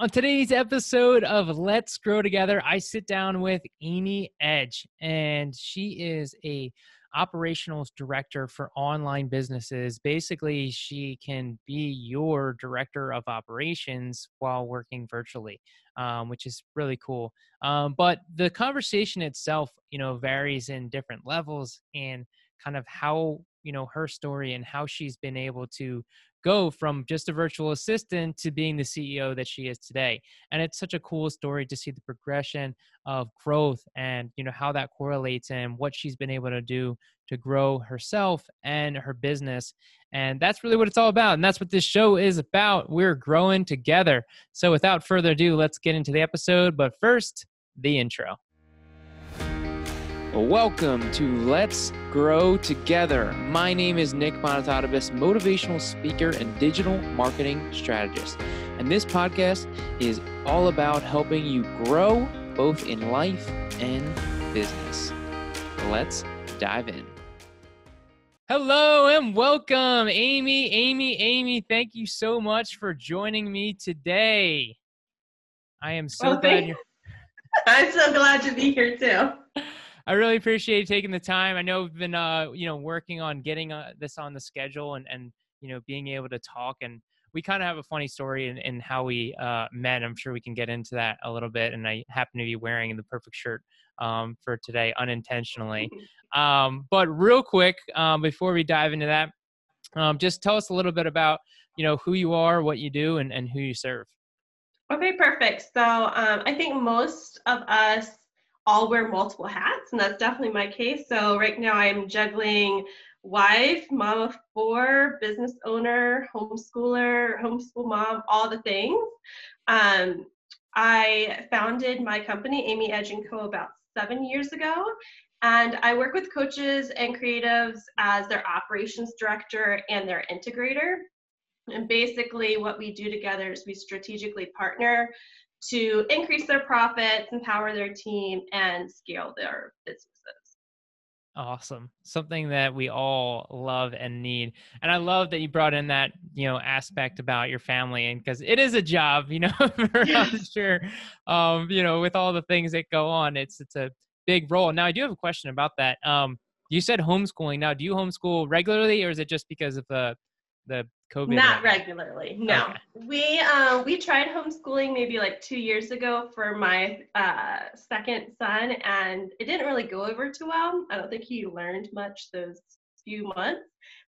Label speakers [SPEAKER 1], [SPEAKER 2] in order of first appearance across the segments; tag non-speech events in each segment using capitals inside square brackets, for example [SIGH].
[SPEAKER 1] On today's episode of Let's Grow Together, I sit down with Amy Edge, and she is a operational director for online businesses. Basically, she can be your director of operations while working virtually, um, which is really cool. Um, but the conversation itself, you know, varies in different levels and kind of how you know her story and how she's been able to go from just a virtual assistant to being the CEO that she is today. And it's such a cool story to see the progression of growth and you know how that correlates and what she's been able to do to grow herself and her business. And that's really what it's all about. And that's what this show is about. We're growing together. So without further ado, let's get into the episode. But first, the intro. Welcome to Let's Grow Together. My name is Nick Monotatovas, motivational speaker and digital marketing strategist. And this podcast is all about helping you grow both in life and business. Let's dive in. Hello and welcome, Amy. Amy, Amy, thank you so much for joining me today. I am so
[SPEAKER 2] Well,
[SPEAKER 1] glad you're. [LAUGHS]
[SPEAKER 2] I'm so glad to be here too.
[SPEAKER 1] I really appreciate you taking the time. I know we've been, uh, you know, working on getting uh, this on the schedule and, and, you know, being able to talk. And we kind of have a funny story in, in how we uh, met. I'm sure we can get into that a little bit. And I happen to be wearing the perfect shirt um, for today unintentionally. [LAUGHS] Um, but real quick, um, before we dive into that, um, just tell us a little bit about, you know, who you are, what you do, and, and who you serve.
[SPEAKER 2] Okay, perfect. So um, I think most of us all wear multiple hats, and that's definitely my case. So right now I'm juggling wife, mom of four, business owner, homeschooler, homeschool mom, all the things. Um, I founded my company, Amy Edge & Co., about seven years ago. And I work with coaches and creatives as their operations director and their integrator. And basically, what we do together is we strategically partner to increase their profits, empower their team, and scale their businesses.
[SPEAKER 1] Awesome. Something that we all love and need. And I love that you brought in that, you know, aspect about your family and because it is a job, you know, [LAUGHS] for, [LAUGHS] sure. Um, you know, with all the things that go on, it's it's a big role. Now I do have a question about that. Um, you said homeschooling. Now, do you homeschool regularly or is it just because of the the COVID?
[SPEAKER 2] Not
[SPEAKER 1] right
[SPEAKER 2] regularly, no.
[SPEAKER 1] Okay.
[SPEAKER 2] We um, we tried homeschooling maybe like two years ago for my uh, second son, and it didn't really go over too well. I don't think he learned much those few months,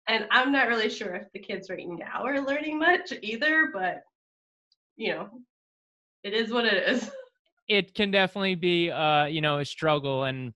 [SPEAKER 2] and I'm not really sure if the kids right now are learning much either. But you know, it is what it is. [LAUGHS]
[SPEAKER 1] it can definitely be uh you know a struggle and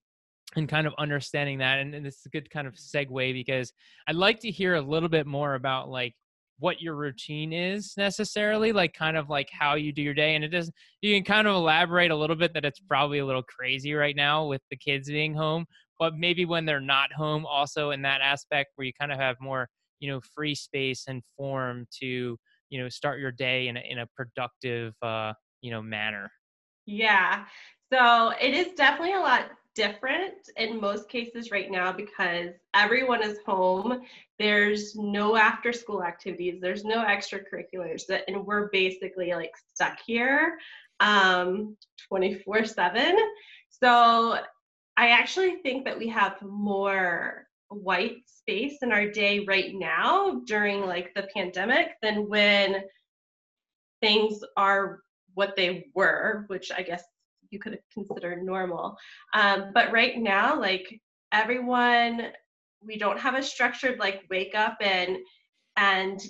[SPEAKER 1] and kind of understanding that and, and it's a good kind of segue because i'd like to hear a little bit more about like what your routine is necessarily like kind of like how you do your day and it doesn't, you can kind of elaborate a little bit that it's probably a little crazy right now with the kids being home but maybe when they're not home also in that aspect where you kind of have more you know free space and form to you know start your day in a, in a productive uh you know manner
[SPEAKER 2] Yeah. So it is definitely a lot different in most cases right now because everyone is home. There's no after school activities, there's no extracurriculars, and we're basically like stuck here um 24/7. So I actually think that we have more white space in our day right now during like the pandemic than when things are what they were, which I guess you could consider normal. Um, but right now, like everyone, we don't have a structured like wake up and and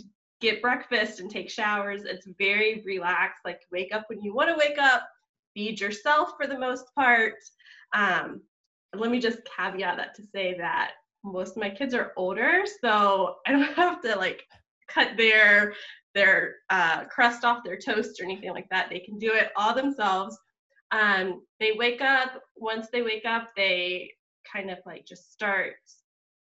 [SPEAKER 2] get breakfast and take showers. It's very relaxed. Like wake up when you want to wake up, feed yourself for the most part. Um, let me just caveat that to say that most of my kids are older, so [LAUGHS] I don't have to like cut their their uh, crust off their toast or anything like that. They can do it all themselves. Um, they wake up. Once they wake up, they kind of like just start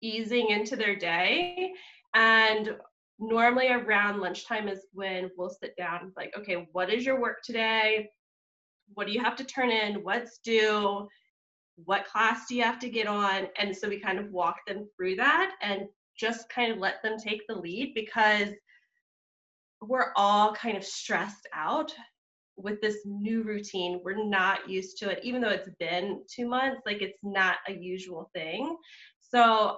[SPEAKER 2] easing into their day. And normally around lunchtime is when we'll sit down. Like, okay, what is your work today? What do you have to turn in? What's due? What class do you have to get on? And so we kind of walk them through that and just kind of let them take the lead because we're all kind of stressed out with this new routine. We're not used to it, even though it's been two months, like it's not a usual thing. So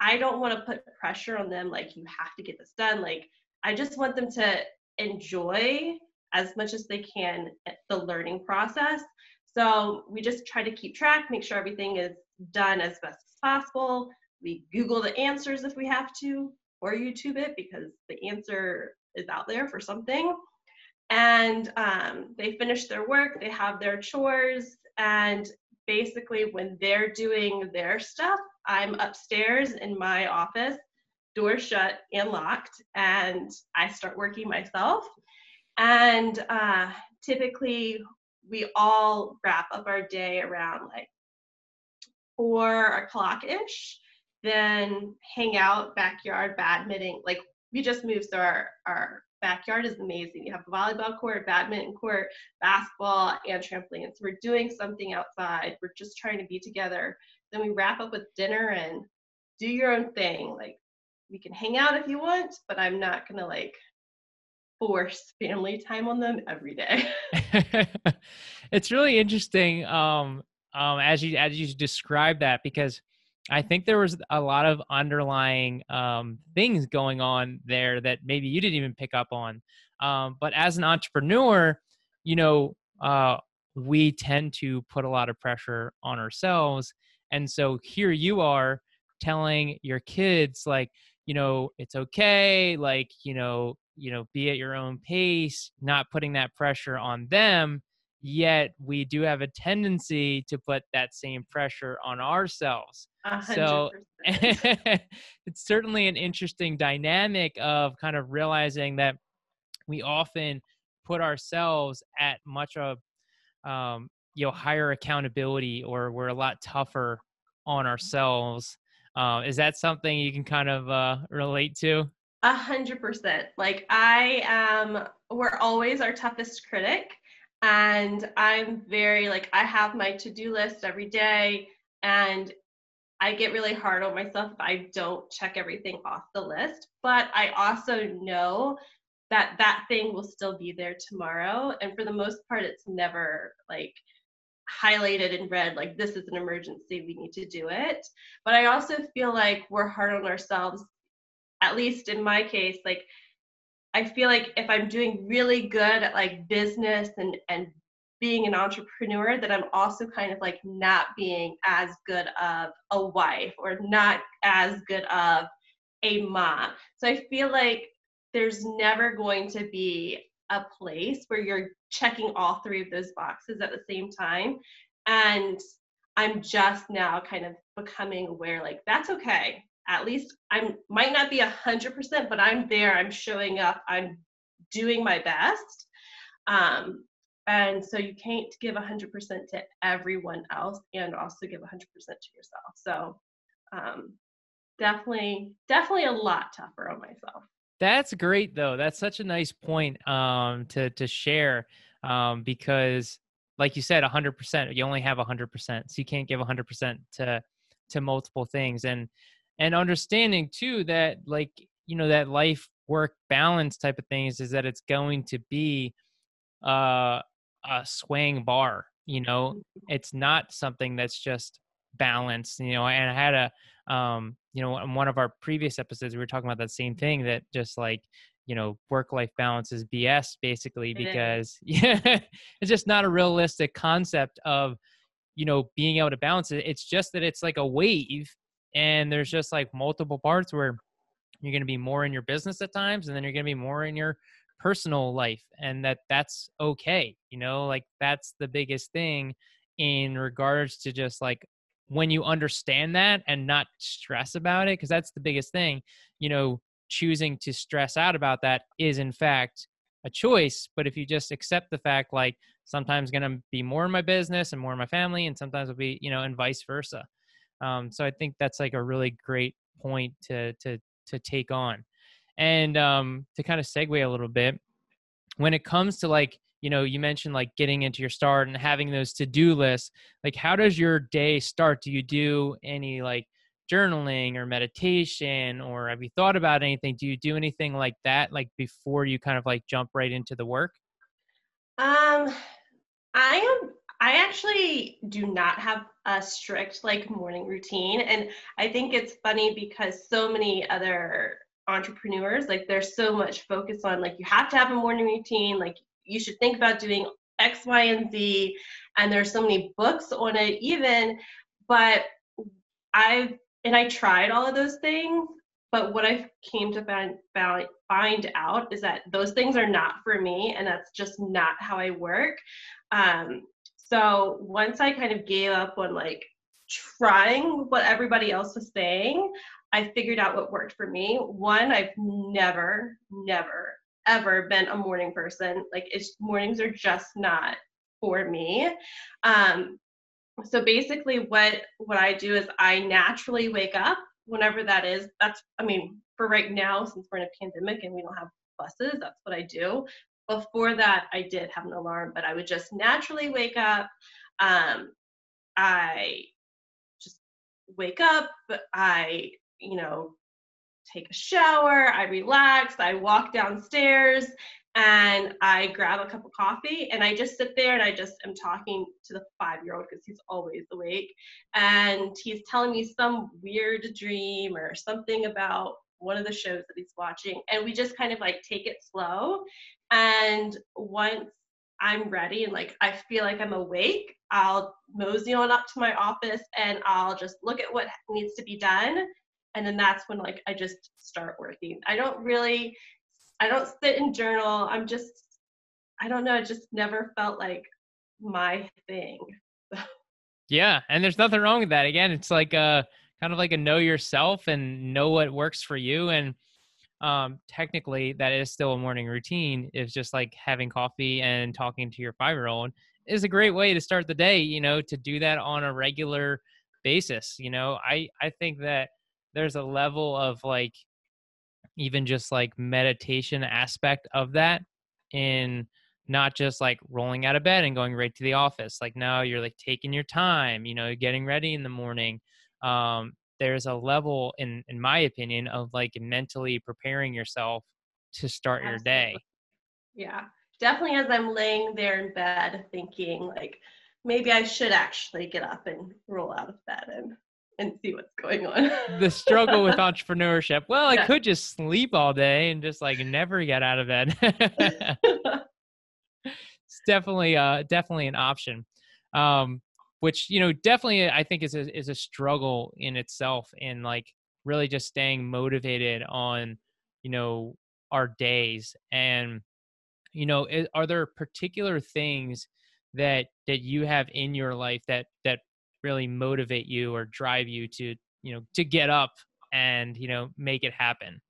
[SPEAKER 2] I don't want to put pressure on them, like, you have to get this done. Like, I just want them to enjoy as much as they can eh, the learning process. So we just try to keep track, make sure everything is done as best as possible. We Google the answers if we have to, or YouTube it because the answer is out there for something. And um, they finish their work, they have their chores, and basically, when they're doing their stuff, I'm upstairs in my office, door shut and locked, and I start working myself. And uh, typically, we all wrap up our day around like four o'clock ish, then hang out, backyard, badminton. Like we just moved, so our, our backyard is amazing. You have a volleyball court, badminton court, basketball, and trampoline. So we're doing something outside. We're just trying to be together. Then we wrap up with dinner and do your own thing. Like we can hang out if you want, but I'm not gonna like force family time on them every day. [LAUGHS] [LAUGHS]
[SPEAKER 1] it's really interesting um, um, as you as you describe that because I think there was a lot of underlying um, things going on there that maybe you didn't even pick up on. Um, but as an entrepreneur, you know, uh, we tend to put a lot of pressure on ourselves. And so here you are telling your kids, like, you know, it's okay, like, you know, you know be at your own pace not putting that pressure on them yet we do have a tendency to put that same pressure on ourselves
[SPEAKER 2] 100%.
[SPEAKER 1] so [LAUGHS] [LAUGHS] it's certainly an interesting dynamic of kind of realizing that we often put ourselves at much of um, you know higher accountability or we're a lot tougher on ourselves uh, is that something you can kind of uh, relate to
[SPEAKER 2] a hundred percent. Like I am, we're always our toughest critic. And I'm very like, I have my to do list every day. And I get really hard on myself if I don't check everything off the list. But I also know that that thing will still be there tomorrow. And for the most part, it's never like highlighted in red, like this is an emergency, we need to do it. But I also feel like we're hard on ourselves at least in my case, like I feel like if I'm doing really good at like business and and being an entrepreneur, that I'm also kind of like not being as good of a wife or not as good of a mom. So I feel like there's never going to be a place where you're checking all three of those boxes at the same time. And I'm just now kind of becoming aware like that's okay at least I might not be a hundred percent, but I'm there. I'm showing up. I'm doing my best. Um, and so you can't give hundred percent to everyone else, and also give hundred percent to yourself. So um, definitely, definitely a lot tougher on myself.
[SPEAKER 1] That's great, though. That's such a nice point um, to to share um, because, like you said, hundred percent. You only have hundred percent, so you can't give hundred percent to to multiple things. And and understanding too that like you know that life work balance type of things is that it's going to be uh, a swaying bar you know? Mm-hmm. it's not something that's just balanced you know and i had a um you know in one of our previous episodes we were talking about that same thing that just like you know work life balance is bs basically because [LAUGHS] yeah it's just not a realistic concept of you know being able to balance it. It's just that it's like a wave and there's just like multiple parts where you're going to be more in your business at times and then you're going to be more in your personal life and that that's okay you know like that's the biggest thing in regards to just like when you understand that and not stress about it because that's the biggest thing you know choosing to stress out about that is in fact a choice but if you just accept the fact like sometimes going to be more in my business and more in my family and sometimes it'll be you know and vice versa um, so I think that's like a really great point to to to take on. And um, to kind of segue a little bit, when it comes to like you know you mentioned like getting into your start and having those to-do lists like how does your day start do you do any like journaling or meditation or have you thought about anything do you do anything like that like before you kind of like jump right into the work
[SPEAKER 2] Um, I am. I actually do not have a strict like morning routine, and I think it's funny because so many other entrepreneurs like there's so much focus on like you have to have a morning routine, like you should think about doing X, Y, and Z, and there's so many books on it even, but I've and I tried all of those things, but what I came to find, find out is that those things are not for me, and that's just not how I work. Um, so once I kind of gave up on like trying what everybody else was saying, I figured out what worked for me. One, I've never, never, ever been a morning person. Like it's mornings are just not for me. Um, so basically what what I do is I naturally wake up whenever that is. That's I mean, for right now, since we're in a pandemic and we don't have buses, that's what I do. Before that, I did have an alarm, but I would just naturally wake up. Um, I just wake up. I, you know, take a shower. I relax. I walk downstairs and I grab a cup of coffee and I just sit there and I just am talking to the five year old because he's always awake. And he's telling me some weird dream or something about one of the shows that he's watching. And we just kind of like take it slow. And once I'm ready and like I feel like I'm awake, I'll mosey on up to my office and I'll just look at what needs to be done. And then that's when like I just start working. I don't really I don't sit and journal. I'm just, I don't know. It just never felt like my thing. [LAUGHS]
[SPEAKER 1] yeah, and there's nothing wrong with that. Again, it's like a kind of like a know yourself and know what works for you. And um, technically, that is still a morning routine. It's just like having coffee and talking to your five year old is a great way to start the day. You know, to do that on a regular basis. You know, I I think that there's a level of like even just like meditation aspect of that in not just like rolling out of bed and going right to the office like now you're like taking your time you know getting ready in the morning um there's a level in in my opinion of like mentally preparing yourself to start Absolutely. your day
[SPEAKER 2] yeah definitely as i'm laying there in bed thinking like maybe i should actually get up and roll out of bed and and see what's going on.
[SPEAKER 1] the struggle with [LAUGHS] entrepreneurship. Well, yeah. I could just sleep all day and just like never get out of bed. [LAUGHS] it's definitely uh definitely an option. Um which, you know, definitely I think is a is a struggle in itself in like really just staying motivated on, you know, our days and you know, are there particular things that that you have in your life that that really motivate you or drive you to you know to get up and you know make it happen?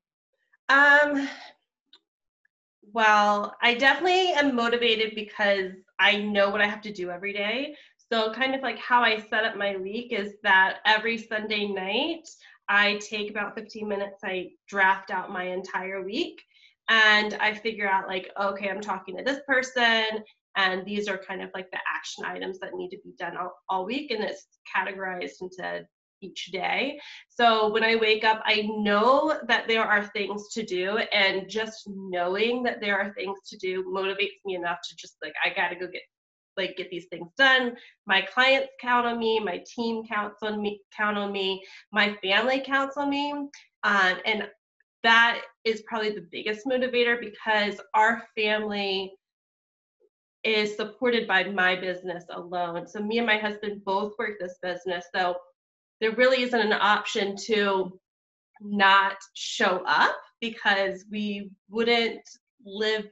[SPEAKER 2] Um well i definitely am motivated because i know what i have to do every day. So kind of like how i set up my week is that every sunday night i take about 15 minutes i draft out my entire week and i figure out like okay i'm talking to this person and these are kind of like the action items that need to be done all, all week and it's categorized into each day. So when I wake up, I know that there are things to do, and just knowing that there are things to do motivates me enough to just like, I gotta go get like get these things done. My clients count on me, my team counts on me, count on me, my family counts on me. Um, and that is probably the biggest motivator because our family is supported by my business alone. So me and my husband both work this business. So there really isn't an option to not show up because we wouldn't live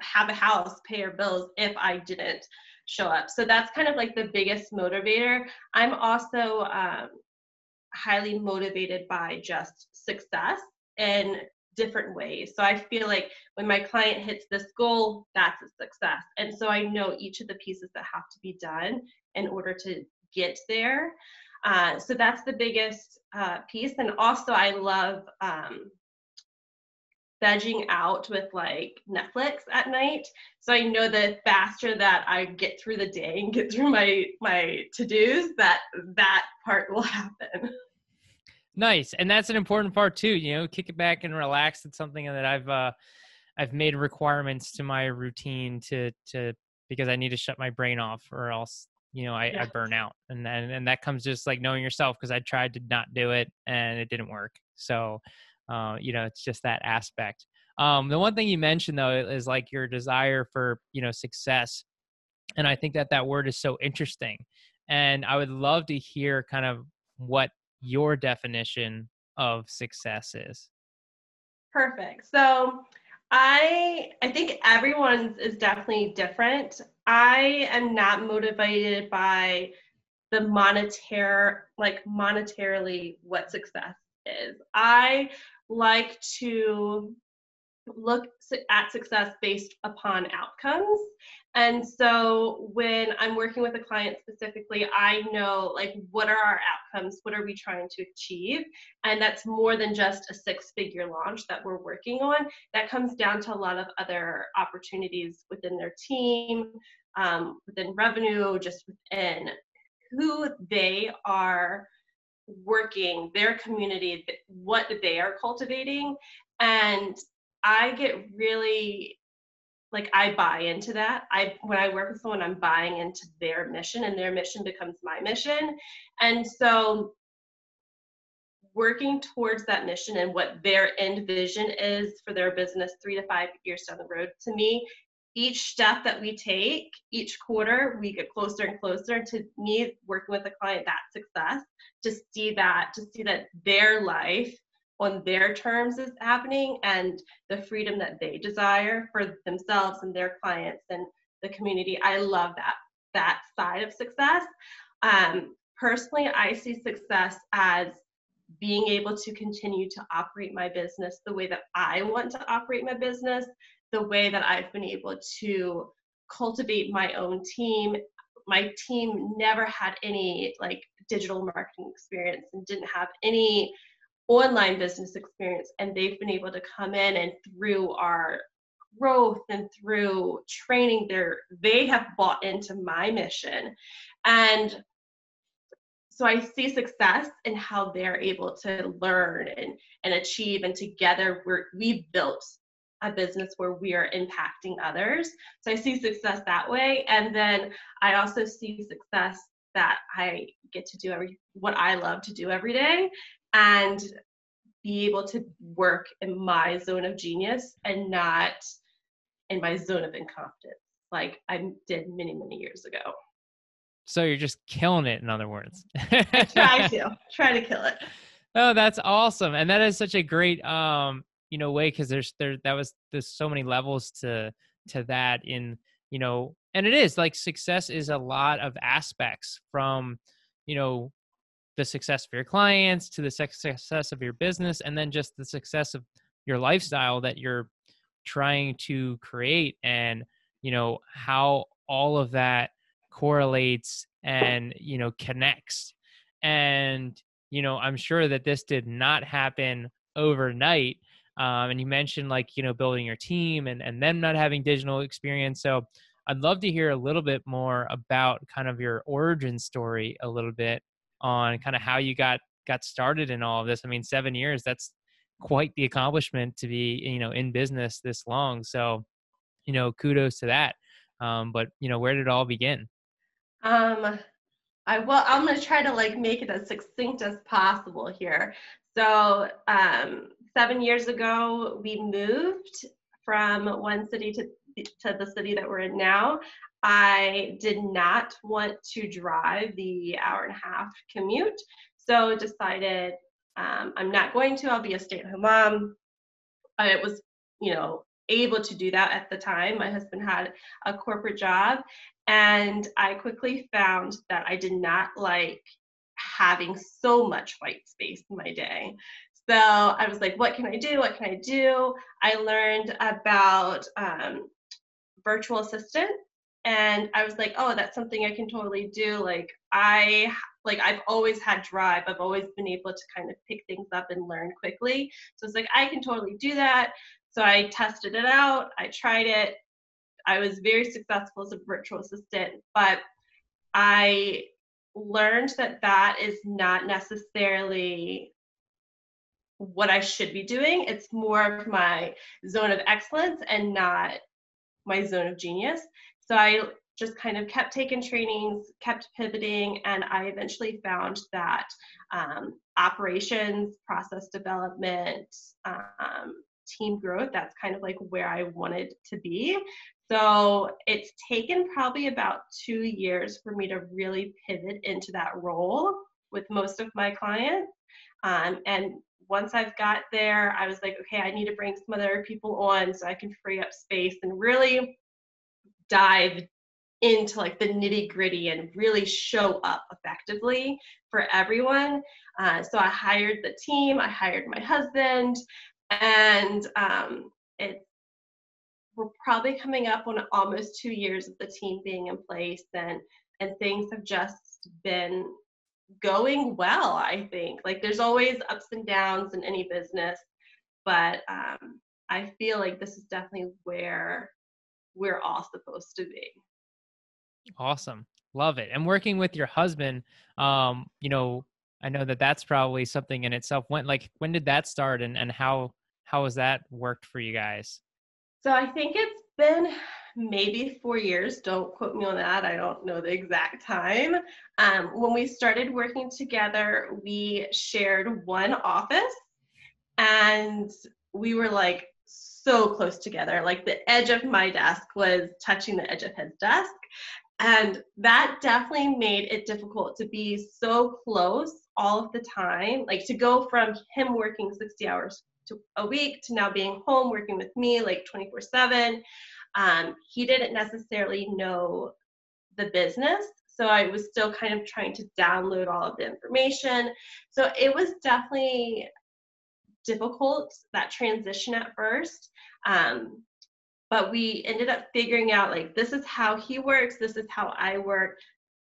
[SPEAKER 2] have a house pay our bills if i didn't show up so that's kind of like the biggest motivator i'm also um, highly motivated by just success and different ways. So I feel like when my client hits this goal, that's a success. And so I know each of the pieces that have to be done in order to get there. Uh, so that's the biggest uh, piece. And also, I love um, vegging out with like Netflix at night. So I know that faster that I get through the day and get through my my to dos, that that part will [LAUGHS] happen.
[SPEAKER 1] Nice, and that's an important part too. You know, kick it back and relax. It's something that I've uh, I've made requirements to my routine to to because I need to shut my brain off or else you know I,
[SPEAKER 2] Yeah.
[SPEAKER 1] I burn out and then and that comes just like knowing yourself because I tried to not do it and it didn't work so uh, you know it's just that aspect um, the one thing you mentioned though is like your desire for you know success and I think that that word is so interesting and I would love to hear kind of what your definition of success is
[SPEAKER 2] Perfect. So I I think everyone's is definitely different. I am not motivated by the monetary like monetarily what success is. I like to look at success based upon outcomes. And so when I'm working with a client specifically, I know like what are our outcomes? What are we trying to achieve? And that's more than just a six figure launch that we're working on. That comes down to a lot of other opportunities within their team, um, within revenue, just within who they are working, their community, what they are cultivating. And I get really like I buy into that. I when I work with someone, I'm buying into their mission and their mission becomes my mission. And so working towards that mission and what their end vision is for their business three to five years down the road to me each step that we take each quarter we get closer and closer to me working with a client that success to see that to see that their life on their terms is happening and the freedom that they desire for themselves and their clients and the community i love that that side of success um, personally i see success as being able to continue to operate my business the way that i want to operate my business the way that I've been able to cultivate my own team. My team never had any like digital marketing experience and didn't have any online business experience and they've been able to come in and through our growth and through training their they have bought into my mission and so i see success in how they're able to learn and, and achieve and together we're we've built a business where we are impacting others. So I see success that way. And then I also see success that I get to do every what I love to do every day and be able to work in my zone of genius and not in my zone of incompetence like I did many, many years ago.
[SPEAKER 1] so you're just killing it in other words
[SPEAKER 2] I try to [LAUGHS] try to kill it.
[SPEAKER 1] Oh, that's awesome. And that is such a great um, you know, way because there's there that was there's so many levels to to that in, you know, and it is like success is a lot of aspects from, you know, the success of your clients to the success of your business and then just the success of your lifestyle that you're trying to create and, you know, how all of that correlates and, you know, connects. And you know, I'm sure that this did not happen overnight. Um, and you mentioned like, you know, building your team and, and them not having digital experience. So I'd love to hear a little bit more about kind of your origin story a little bit on kind of how you got got started in all of this. I mean, seven years, that's quite the accomplishment to be, you know, in business this long. So, you know, kudos to that. Um, but you know, where did it all begin?
[SPEAKER 2] Um, I well, I'm gonna try to like make it as succinct as possible here. So, um, seven years ago, we moved from one city to to the city that we're in now. I did not want to drive the hour and a half commute, so decided um, I'm not going to. I'll be a stay-at-home mom. I was, you know, able to do that at the time. My husband had a corporate job, and I quickly found that I did not like having so much white space in my day. So I was like, what can I do? What can I do? I learned about um, virtual assistant and I was like, oh, that's something I can totally do. Like I like I've always had drive. I've always been able to kind of pick things up and learn quickly. So it's like I can totally do that. So I tested it out. I tried it. I was very successful as a virtual assistant, but I learned that that is not necessarily what I should be doing. It's more of my zone of excellence and not my zone of genius. So I just kind of kept taking trainings, kept pivoting, and I eventually found that um, operations, process development, um, team growth, that's kind of like where I wanted to be. So it's taken probably about two years for me to really pivot into that role with most of my clients. Um, and once I've got there, I was like, okay, I need to bring some other people on so I can free up space and really dive into like the nitty gritty and really show up effectively for everyone. Uh, so I hired the team, I hired my husband, and um, it's we're probably coming up on almost two years of the team being in place, and and things have just been going well. I think like there's always ups and downs in any business, but um, I feel like this is definitely where we're all supposed to be.
[SPEAKER 1] Awesome. Love it. And working with your husband, um, you know, I know that that's probably something in itself. When like when did that start and and how how has that worked for you guys?
[SPEAKER 2] So I think it's been maybe four years. Don't quote me on that. I don't know the exact time. Um, when we started working together, we shared one office and we were like so close together. Like the edge of my desk was touching the edge of his desk. And that definitely made it difficult to be so close all of the time. Like to go from him working 60 hours a week to now being home working with me like 24 7. Um, he didn't necessarily know the business. So I was still kind of trying to download all of the information. So it was definitely difficult, that transition at first. Um, but we ended up figuring out like this is how he works this is how i work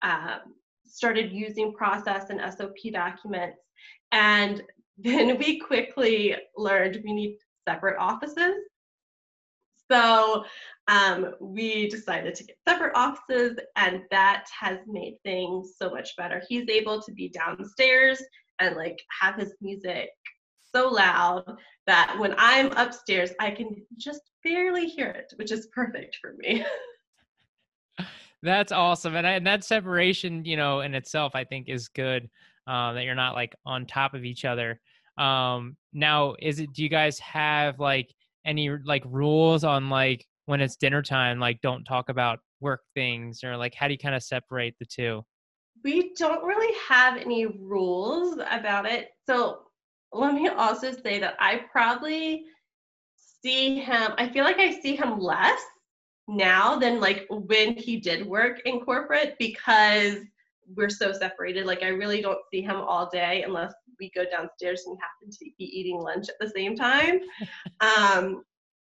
[SPEAKER 2] um, started using process and sop documents and [LAUGHS] then we quickly learned we need separate offices so um, we decided to get separate offices and that has made things so much better he's able to be downstairs and like have his music so loud that when I'm upstairs, I can just barely hear it, which is perfect for me. [LAUGHS]
[SPEAKER 1] That's awesome, and, I, and that separation, you know, in itself, I think is good. Uh, that you're not like on top of each other. Um, now, is it? Do you guys have like any like rules on like when it's dinner time? Like, don't talk about work things, or like how do you kind of separate the two?
[SPEAKER 2] We don't really have any rules about it. So let me also say that I probably see him, I feel like I see him less now than like when he did work in corporate because we're so separated. Like I really don't see him all day unless we go downstairs and happen to be eating lunch at the same time. [LAUGHS] um,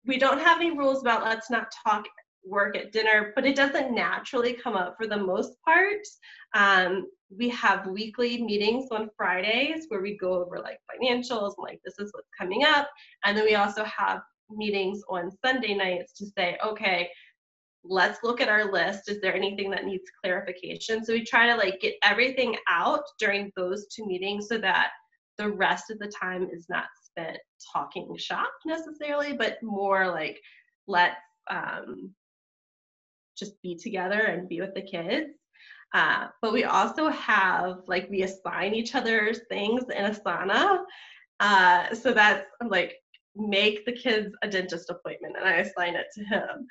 [SPEAKER 2] we don't have any rules about let's not talk work at dinner, but it doesn't naturally come up for the most part. Um, we have weekly meetings on Fridays where we go over like financials and like this is what's coming up. And then we also have meetings on Sunday nights to say, okay, let's look at our list. Is there anything that needs clarification? So we try to like get everything out during those two meetings so that the rest of the time is not spent talking shop necessarily, but more like let's um, just be together and be with the kids. Uh, but we also have like we assign each other's things in Asana. Uh, so that's like make the kids a dentist appointment and I assign it to him.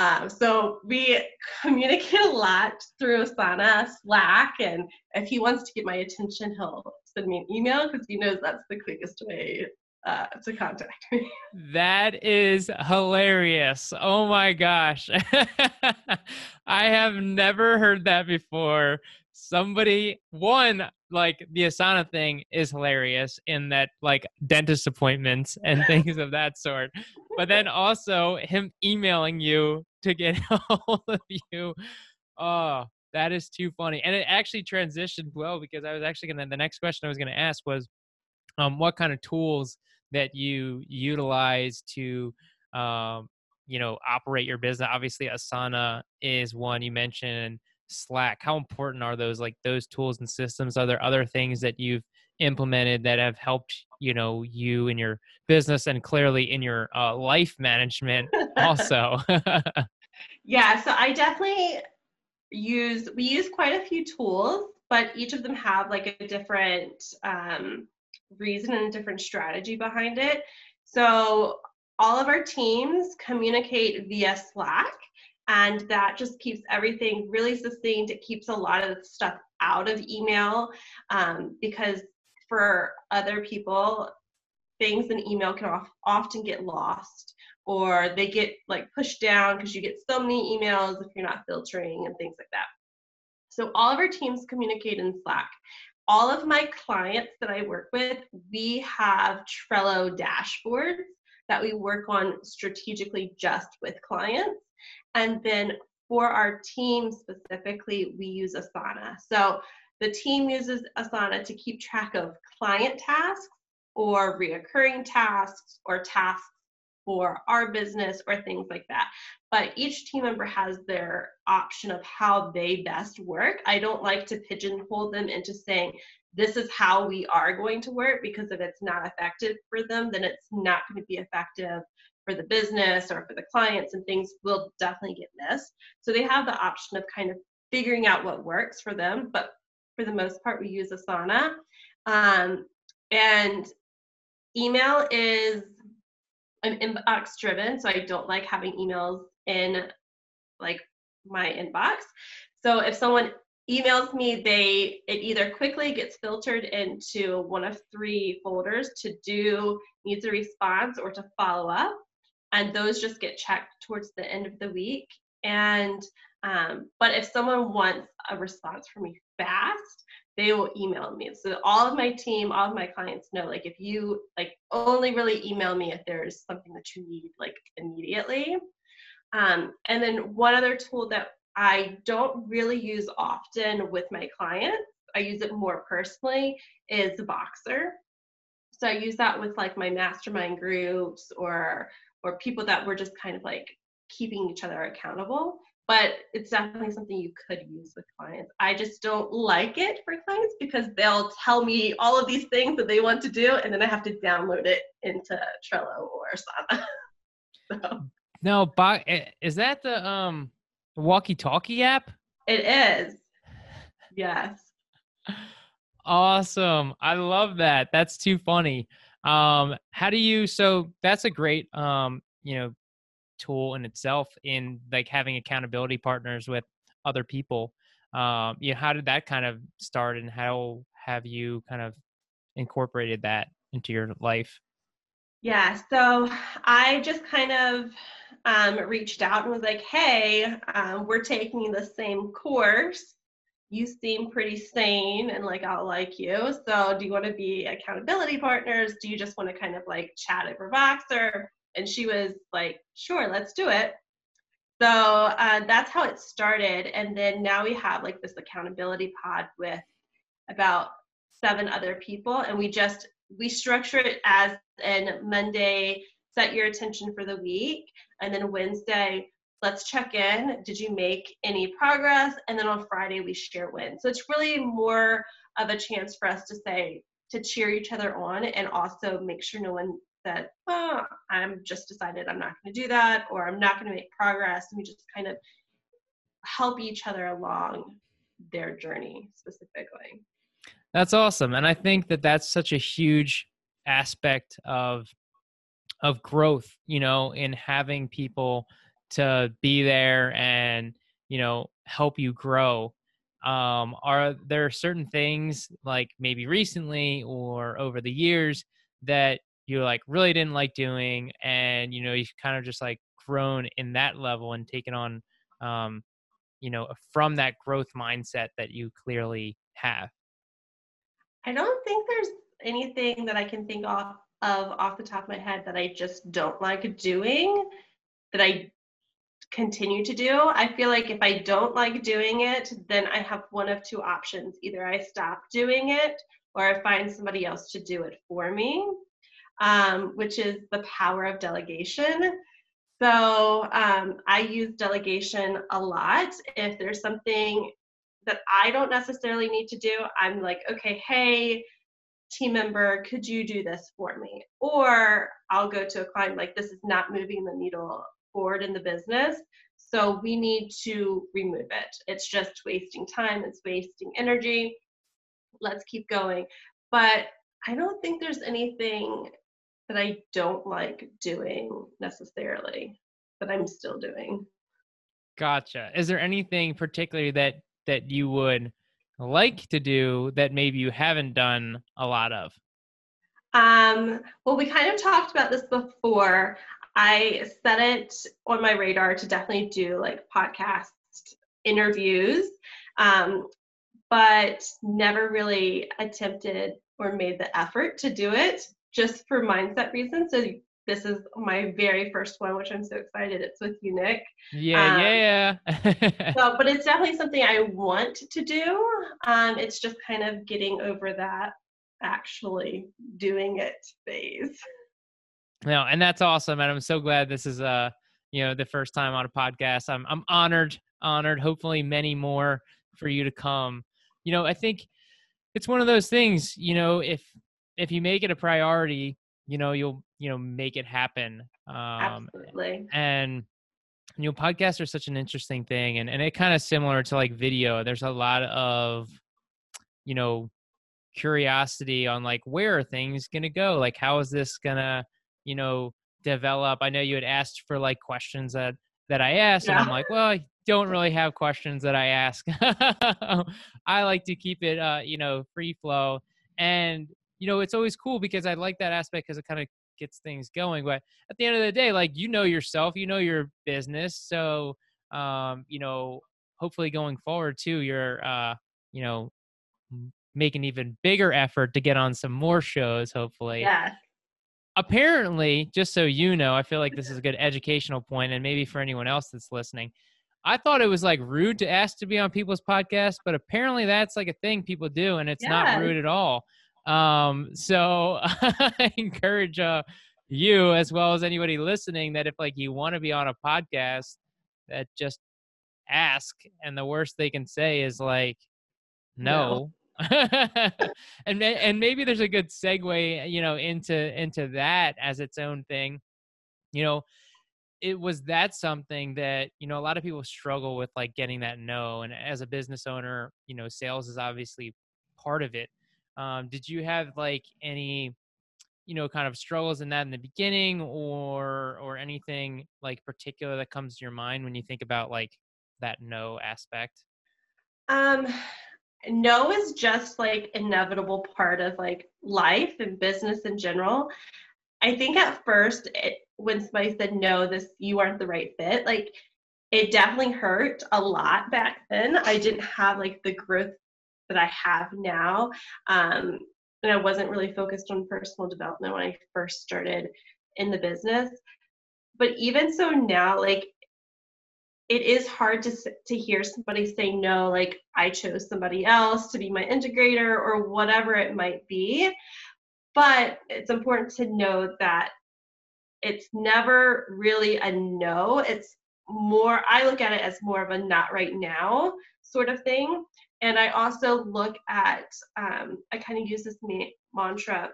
[SPEAKER 2] Um, so we communicate a lot through Asana, Slack, and if he wants to get my attention, he'll send me an email because he knows that's the quickest way uh, to contact me. [LAUGHS]
[SPEAKER 1] That is hilarious. Oh my gosh. [LAUGHS] I have never heard that before. Somebody, one, like the Asana thing is hilarious in that, like, dentist appointments and [LAUGHS] things of that sort. But then also him emailing you to get a [LAUGHS] hold of you. Oh, that is too funny. And it actually transitioned well because I was actually going to, the next question I was going to ask was, um, what kind of tools that you utilize to um, you know operate your business obviously asana is one you mentioned slack how important are those like those tools and systems are there other things that you've implemented that have helped you know you in your business and clearly in your uh, life management [LAUGHS] also [LAUGHS]
[SPEAKER 2] Yeah, so I definitely use we use quite a few tools, but each of them have like a different um, reason and a different strategy behind it. So all of our teams communicate via Slack, and that just keeps everything really succinct. It keeps a lot of stuff out of email um, because for other people, things in email can often get lost or they get like pushed down because you get so many emails if you're not filtering and things like that. So all of our teams communicate in Slack. All of my clients that I work with, we have Trello dashboards that we work on strategically just with clients. And then for our team specifically, we use Asana. So the team uses Asana to keep track of client tasks or reoccurring tasks or tasks for our business or things like that. But each team member has their option of how they best work. I don't like to pigeonhole them into saying, this is how we are going to work because if it's not effective for them, then it's not going to be effective for the business or for the clients, and things will definitely get missed. So they have the option of kind of figuring out what works for them. But for the most part, we use Asana. Um, and email is I'm inbox driven, so I don't like having emails in like my inbox. So if someone emails me, they it either quickly gets filtered into one of three folders to do needs a response or to follow up, and those just get checked towards the end of the week. And um, but if someone wants a response from me fast, they will email me. So all of my team, all of my clients know like if you like only really email me if there's something that you need like immediately. Um, and then one other tool that I don't really use often with my clients, I use it more personally, is the Voxer So I use that with like my mastermind groups or or people that were just kind of like keeping each other accountable but it's definitely something you could use with clients. I just don't like it for clients because they'll tell me all of these things that they want to do, and then I have to download it into Trello or Asana. [LAUGHS]
[SPEAKER 1] so. No, eh, is that the um walkie-talkie app?
[SPEAKER 2] It is. Yes. [LAUGHS]
[SPEAKER 1] Awesome. I love that. That's too funny. Um, how do you so that's a great um, you know, tool in itself in like having accountability partners with other people. Um you know how did that kind of start and how have you kind of incorporated that into your life?
[SPEAKER 2] Yeah so i just kind of um, reached out and was like hey um, we're taking the same course you seem pretty sane and like I'll like you. So do you want to be accountability partners? Do you just want to kind of like chat over Voxer? and she was like, sure, let's do it. So uh, that's how it started. And then now we have like this accountability pod with about seven other people. And we just, we structure it as in Monday, set your attention for the week. And then Wednesday, let's check in. Did you make any progress? And then on Friday, we share wins. So it's really more of a chance for us to say, to cheer each other on and also make sure no one said, oh, I'm just decided I'm not going to do that or I'm not going to make progress. And we just kind of help each other along their journey specifically.
[SPEAKER 1] That's awesome. And I think that that's such a huge aspect of of growth, you know, in having people to be there and, you know, help you grow. Um, are there certain things like maybe recently or over the years that you like really didn't like doing and you know you've kind of just like grown in that level and taken on um you know from that growth mindset that you clearly have
[SPEAKER 2] i don't think there's anything that i can think off of off the top of my head that i just don't like doing that i continue to do i feel like if i don't like doing it then i have one of two options either i stop doing it or i find somebody else to do it for me um, which is the power of delegation. So um, I use delegation a lot. If there's something that I don't necessarily need to do, I'm like, okay, hey, team member, could you do this for me? Or I'll go to a client like, this is not moving the needle forward in the business. So we need to remove it. It's just wasting time, it's wasting energy. Let's keep going. But I don't think there's anything that I don't like doing necessarily that I'm still doing.
[SPEAKER 1] Gotcha. Is there anything particularly that that you would like to do that maybe you haven't done a lot of?
[SPEAKER 2] Um, well, we kind of talked about this before. I set it on my radar to definitely do like podcast interviews, um, but never really attempted or made the effort to do it just for mindset reasons. So this is my very first one, which I'm so excited. It's with you, Nick.
[SPEAKER 1] Yeah, um,
[SPEAKER 2] yeah. [LAUGHS] so, but it's definitely something I want to do. Um, it's just kind of getting over that actually doing it phase.
[SPEAKER 1] No, and that's awesome. And I'm so glad this is uh you know the first time on a podcast. I'm I'm honored, honored. Hopefully many more for you to come. You know, I think it's one of those things, you know, if if you make it a priority, you know, you'll you know make it happen.
[SPEAKER 2] Um Absolutely.
[SPEAKER 1] And you know, podcasts are such an interesting thing and, and it kind of similar to like video. There's a lot of, you know, curiosity on like where are things gonna go? Like how is this gonna you know develop. I know you had asked for like questions that that i asked yeah. and i'm like well i don't really have questions that i ask. [LAUGHS] I like to keep it uh you know free flow and you know it's always cool because i like that aspect because it kind of gets things going but at the end of the day like you know yourself you know your business so um you know hopefully going forward too you're uh you know make an even bigger effort to get on some more shows hopefully.
[SPEAKER 2] Yeah
[SPEAKER 1] apparently, just so you know, I feel like this is a good educational point, and maybe for anyone else that's listening. I thought it was like rude to ask to be on people's podcasts, but apparently that's like a thing people do, and it's not rude at all. Um, so [LAUGHS] I encourage uh, you as well as anybody listening that if like you want to be on a podcast, that just ask, and the worst they can say is like, no. [LAUGHS] and and maybe there's a good segue, you know, into into that as its own thing. You know, it was that something that you know a lot of people struggle with, like getting that no. And as a business owner, you know, sales is obviously part of it. Um, did you have like any, you know, kind of struggles in that in the beginning, or or anything like particular that comes to your mind when you think about like that no aspect?
[SPEAKER 2] Um, no is just like inevitable part of like life and business in general. I think at first it, when somebody said no this you aren't the right fit like it definitely hurt a lot back then. I didn't have like the growth that i have now um, and i wasn't really focused on personal development when i first started in the business. But even so now like it is hard to to hear somebody say no like i chose somebody else to be my integrator or whatever it might be. But it's important to know that it's never really a no. It's more i look at it as more of a not right now sort of thing. And i also look at um, i kind of use this mantra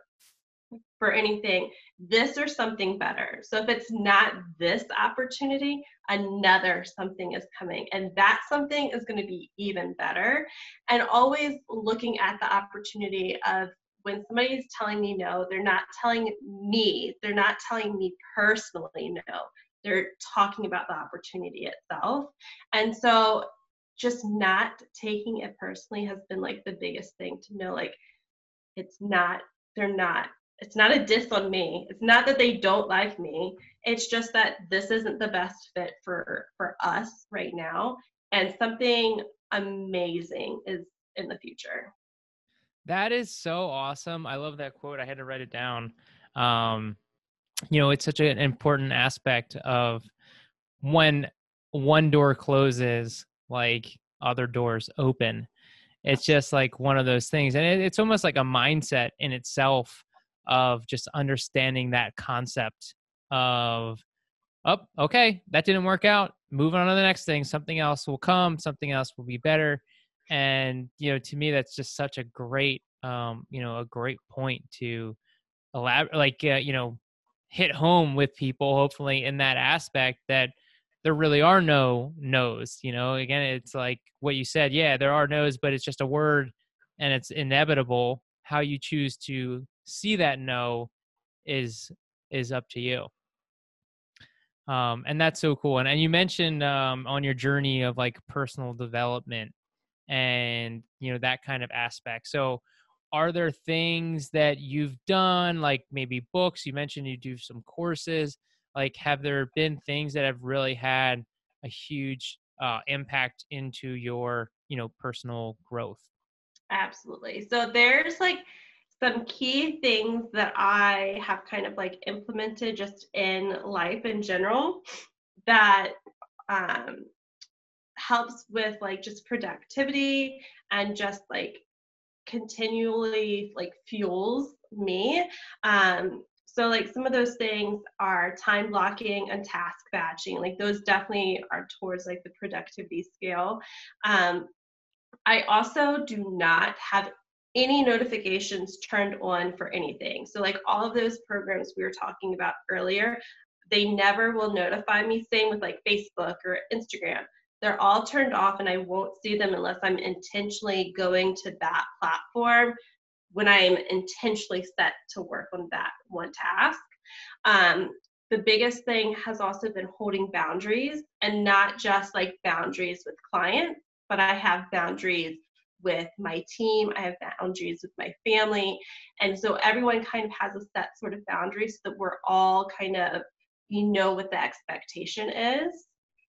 [SPEAKER 2] for anything this or something better. So if it's not this opportunity another something is coming and that something is going to be even better. And always looking at the opportunity of when somebody is telling me no they're not telling me they're not telling me personally no. They're talking about the opportunity itself. And so just not taking it personally has been like the biggest thing to know like it's not they're not it's not a diss on me. It's not that they don't like me. It's just that this isn't the best fit for for us right now. And something amazing is in the future.
[SPEAKER 1] That is so awesome. I love that quote. I had to write it down. Um you know it's such an important aspect of when one door closes like other doors open. It's just like one of those things. And it, it's almost like a mindset in itself of just understanding that concept of oh okay that didn't work out moving on to the next thing something else will come something else will be better. And you know to me that's just such a great um you know a great point to elaborate like uh, you know hit home with people hopefully in that aspect that there really are no no's you know? Again it's like what you said yeah there are no's but it's just a word and it's inevitable how you choose to see that no is is up to you. Um and that's so cool and, and you mentioned um on your journey of like personal development and you know that kind of aspect. So are there things that you've done like maybe books? You mentioned you do some courses. Like have there been things that have really had a huge uh, impact into your you know personal growth
[SPEAKER 2] absolutely so there's like some key things that i have kind of like implemented just in life in general that um, helps with like just productivity and just like continually like fuels me um so like some of those things are time blocking and task batching. Like those definitely are towards like the productivity scale. Um, I also do not have any notifications turned on for anything. So like all of those programs we were talking about earlier, they never will notify me. Same with like Facebook or Instagram. They're all turned off and I won't see them unless I'm intentionally going to that platform when I'm intentionally set to work on that one task. Um, the biggest thing has also been holding boundaries and not just like boundaries with clients, but I have boundaries with my team, I have boundaries with my family. And so everyone kind of has a set sort of boundary so that we're all kind of, you know, what the expectation is.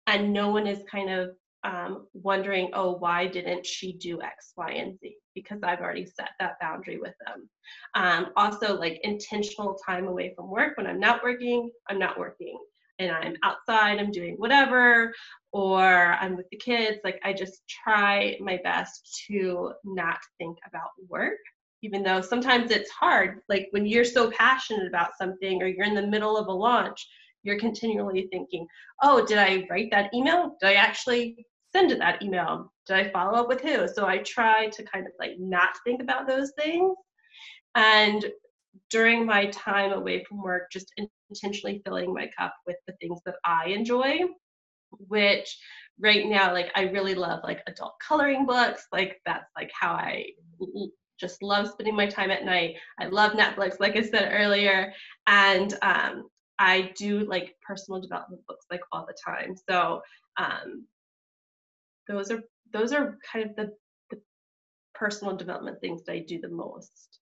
[SPEAKER 2] And no one is kind of um, wondering, oh, why didn't she do X, Y, and Z? Because I've already set that boundary with them. Um, also, like intentional time away from work. When I'm not working, I'm not working. And I'm outside, I'm doing whatever, or I'm with the kids. Like, I just try my best to not think about work, even though sometimes it's hard. Like, when you're so passionate about something or you're in the middle of a launch, you're continually thinking, oh, did I write that email? Did I actually send that email? Did I follow up with who? So I try to kind of like not think about those things. And during my time away from work, just intentionally filling my cup with the things that I enjoy, which right now, like I really love like adult coloring books. Like that's like how I just love spending my time at night. I love Netflix, like I said earlier. And um, I do like personal development books like all the time. So um, those are those are kind of the, the personal development things that I do the most.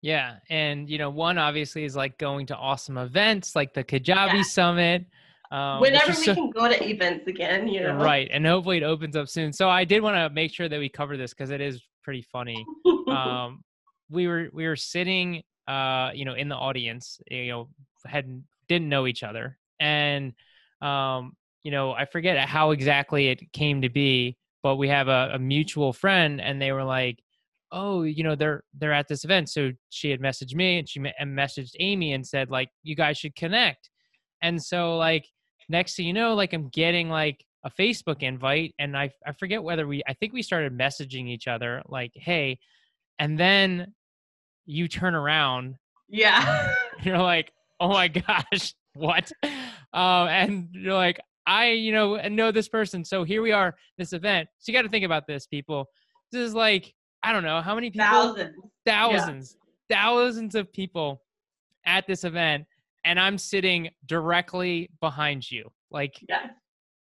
[SPEAKER 1] Yeah, and you know, one obviously is like going to awesome events like the Kajabi yeah. Summit.
[SPEAKER 2] Um, Whenever we so, can go to events again, you know.
[SPEAKER 1] Right, and hopefully it opens up soon. So I did want to make sure that we cover this because it is pretty funny. [LAUGHS] um, we were we were sitting, uh, you know, in the audience, you know, had didn't know each other, and um, you know, I forget how exactly it came to be, but we have a, a mutual friend, and they were like, "Oh, you know, they're they're at this event." So she had messaged me, and she messaged Amy and said, like, "You guys should connect." And so, like, next thing you know, like, I'm getting like a Facebook invite, and I I forget whether we I think we started messaging each other, like, "Hey," and then you turn around,
[SPEAKER 2] yeah, [LAUGHS]
[SPEAKER 1] you're like, "Oh my gosh." What? Um, and you're like, I, you know, know this person. So here we are, this event. So you got to think about this, people. This is like, I don't know, how many people?
[SPEAKER 2] Thousands.
[SPEAKER 1] Thousands. Yeah. Thousands of people at this event. And I'm sitting directly behind you. Like,
[SPEAKER 2] yeah.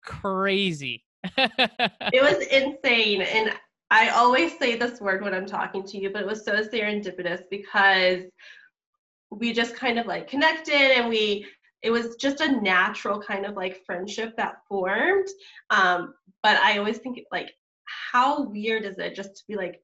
[SPEAKER 1] crazy.
[SPEAKER 2] it was [LAUGHS] insane. And I always say this word when I'm talking to you, but it was so serendipitous because we just kind of like connected and we it was just a natural kind of like friendship that formed. Um, but I always think like, how weird is it just to be like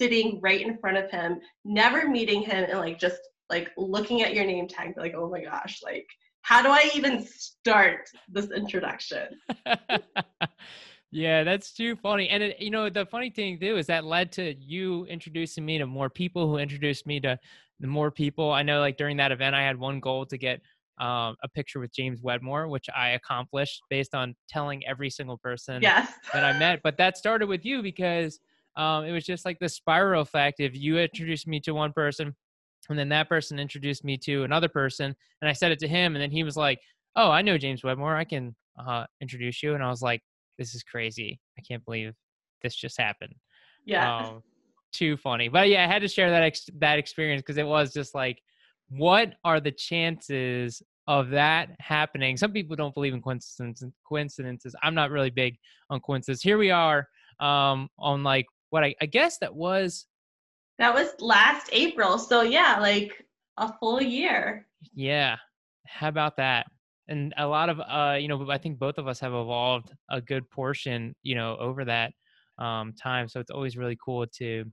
[SPEAKER 2] sitting right in front of him, never meeting him, and like just like looking at your name tag, like, oh my gosh, like, how do I even start this introduction? [LAUGHS]
[SPEAKER 1] yeah, that's too funny. And it, you know, the funny thing too is that led to you introducing me to more people who introduced me to the more people. I know, like during that event, I had one goal to get um, a picture with James Wedmore, which I accomplished based on telling every single person
[SPEAKER 2] yes.
[SPEAKER 1] that I met. But that started with you because um, it was just like the spiral effect. If you introduced me to one person, and then that person introduced me to another person, and I said it to him, and then he was like, "Oh, I know James Wedmore. I can uh, introduce you, and I was like, this is crazy. I can't believe this just happened.
[SPEAKER 2] Yeah.
[SPEAKER 1] Um, too funny. But yeah, I had to share that ex- that experience because it was just like, what are the chances of that happening? Some people don't believe in coincidences. Coincidences. I'm not really big on coincidences. Here we are um, on like what I, I guess that was.
[SPEAKER 2] That was last April. So yeah, like a full year.
[SPEAKER 1] Yeah. How about that? And a lot of uh, you know, I think both of us have evolved a good portion, you know, over that um time. So it's always really cool to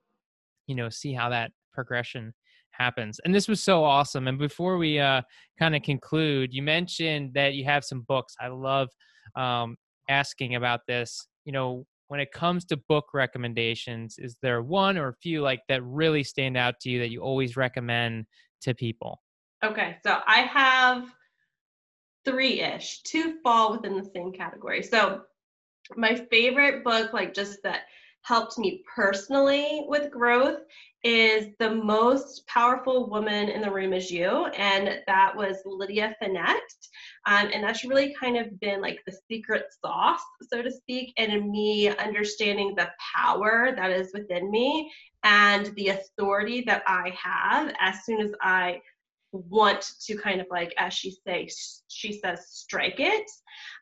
[SPEAKER 1] you know see how that progression happens and this was so awesome and before we uh kind of conclude you mentioned that you have some books i love um asking about this you know when it comes to book recommendations is there one or a few like that really stand out to you that you always recommend to people?
[SPEAKER 2] Okay so i have three-ish. Two fall within the same category. So my favorite book like just that helped me personally with growth is The Most Powerful Woman in the Room Is You. And that was Lydia Fenet. Um, and that's really kind of been like the secret sauce, so to speak, and me understanding the power that is within me and the authority that I have as soon as I want to kind of like as she say she says strike it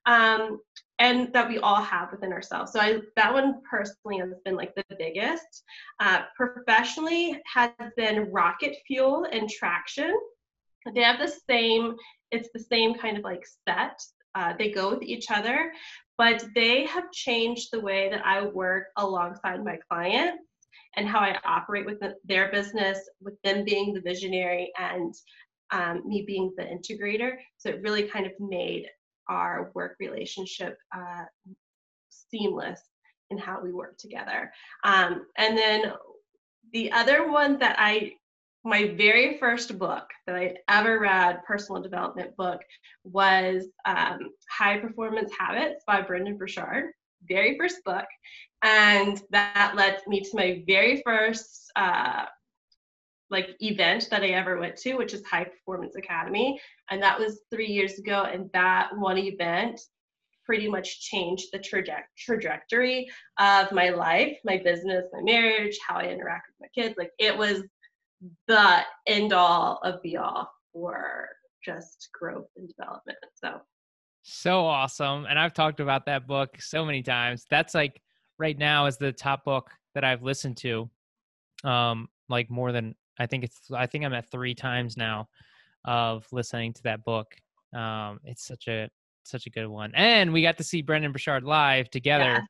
[SPEAKER 2] um, and that we all have within ourselves. So I that one personally has been like the biggest. Uh, professionally has been rocket fuel and traction. They have the same. It's the same kind of like set. Uh, they go with each other, but they have changed the way that I work alongside my clients and how I operate with their business, with them being the visionary and um, me being the integrator. So it really kind of made our work relationship uh, seamless in how we work together. Um, and then the other one that I, my very first book that I ever read, personal development book, was um, High Performance Habits by Brendon Burchard. Very first book. And that led me to my very first uh, like event that I ever went to, which is High Performance Academy. And that was three years ago. And that one event pretty much changed the traje- trajectory of my life, my business, my marriage, how I interact with my kids. Like it was the end all of be all for just growth and development. So
[SPEAKER 1] so awesome. And I've talked about that book so many times. That's like right now is the top book that I've listened to. Um, like more than I think it's I think I'm at three times now of listening to that book. Um, it's such a such a good one, and we got to see Brendon Burchard live together. Yeah.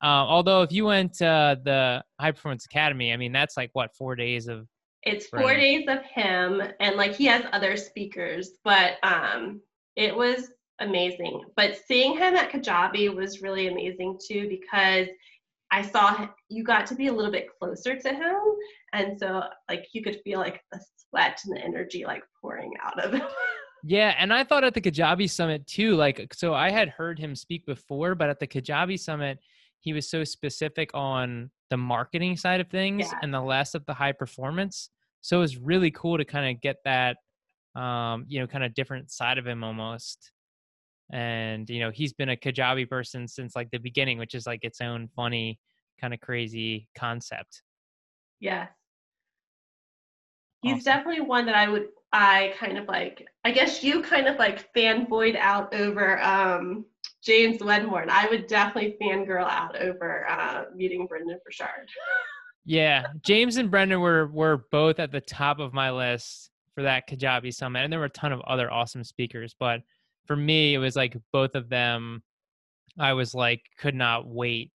[SPEAKER 1] Uh, although if you went to the High Performance Academy, I mean that's like what four days of.
[SPEAKER 2] It's four days of him, and like he has other speakers, but um, it was amazing. But seeing him at Kajabi was really amazing too because I saw you got to be a little bit closer to him. And so like you could feel like the sweat and the energy like pouring out of him. [LAUGHS]
[SPEAKER 1] Yeah, and I thought at the Kajabi Summit too, like so I had heard him speak before, but at the Kajabi Summit, he was so specific on the marketing side of things yeah. and the less of the high performance. So it was really cool to kind of get that um, you know, kind of different side of him almost and you know he's been a kajabi person since like the beginning which is like its own funny kind of crazy concept.
[SPEAKER 2] Yes he's awesome. definitely one that i would i kind of like i guess you kind of like fanboyed out over um james wedmore and i would definitely fangirl out over uh meeting brendon burchard. [LAUGHS]
[SPEAKER 1] Yeah james and brendon were were both at the top of my list for that kajabi summit and there were a ton of other awesome speakers but for me, it was like both of them. I was like, could not wait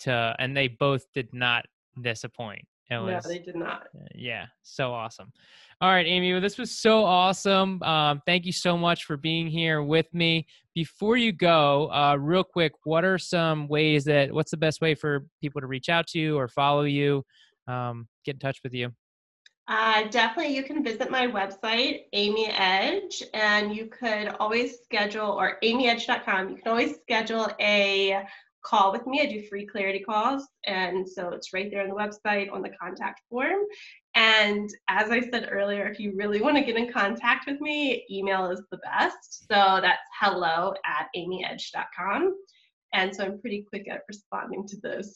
[SPEAKER 1] to, and they both did not disappoint.
[SPEAKER 2] It was, no, they did not.
[SPEAKER 1] Uh, yeah, so awesome. All right, Amy, well, this was so awesome. Um, thank you so much for being here with me. Before you go, uh, real quick, what are some ways that, what's the best way for people to reach out to you or follow you, um, get in touch with you?
[SPEAKER 2] Uh, definitely, you can visit my website, Amy Edge, and you could always schedule, or amyedge.com, you can always schedule a call with me. I do free clarity calls. And so it's right there on the website on the contact form. And as I said earlier, if you really want to get in contact with me, email is the best. So that's hello at amyedge.com. And so I'm pretty quick at responding to those.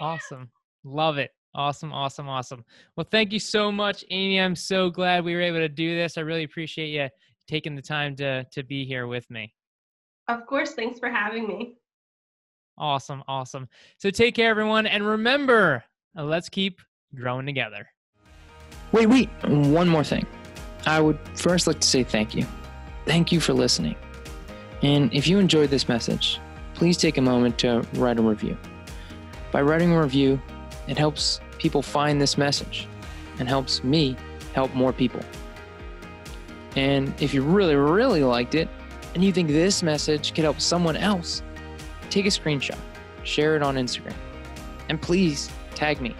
[SPEAKER 3] Awesome. Love it. Awesome, awesome, awesome. Well, thank you so much, Amy. I'm so glad we were able to do this. I really appreciate you taking the time to to be here with me.
[SPEAKER 2] Of course. Thanks for having me.
[SPEAKER 3] Awesome, awesome. So take care, everyone, and remember, uh, let's keep growing together.
[SPEAKER 1] Wait, wait. One more thing. I would first like to say thank you. Thank you for listening. And if you enjoyed this message, please take a moment to write a review. By writing a review, it helps people find this message and helps me help more people. And if you really, really liked it and you think this message could help someone else, take a screenshot, share it on Instagram, and please tag me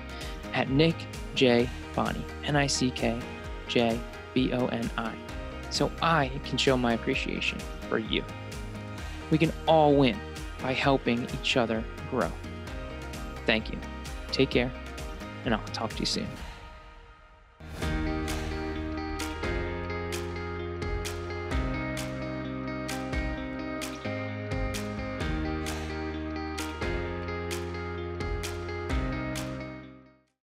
[SPEAKER 1] at Nick J. Boni, N I C K J B O N I, so I can show my appreciation for you. We can all win by helping each other grow. Thank you. Take care, and I'll talk to you soon.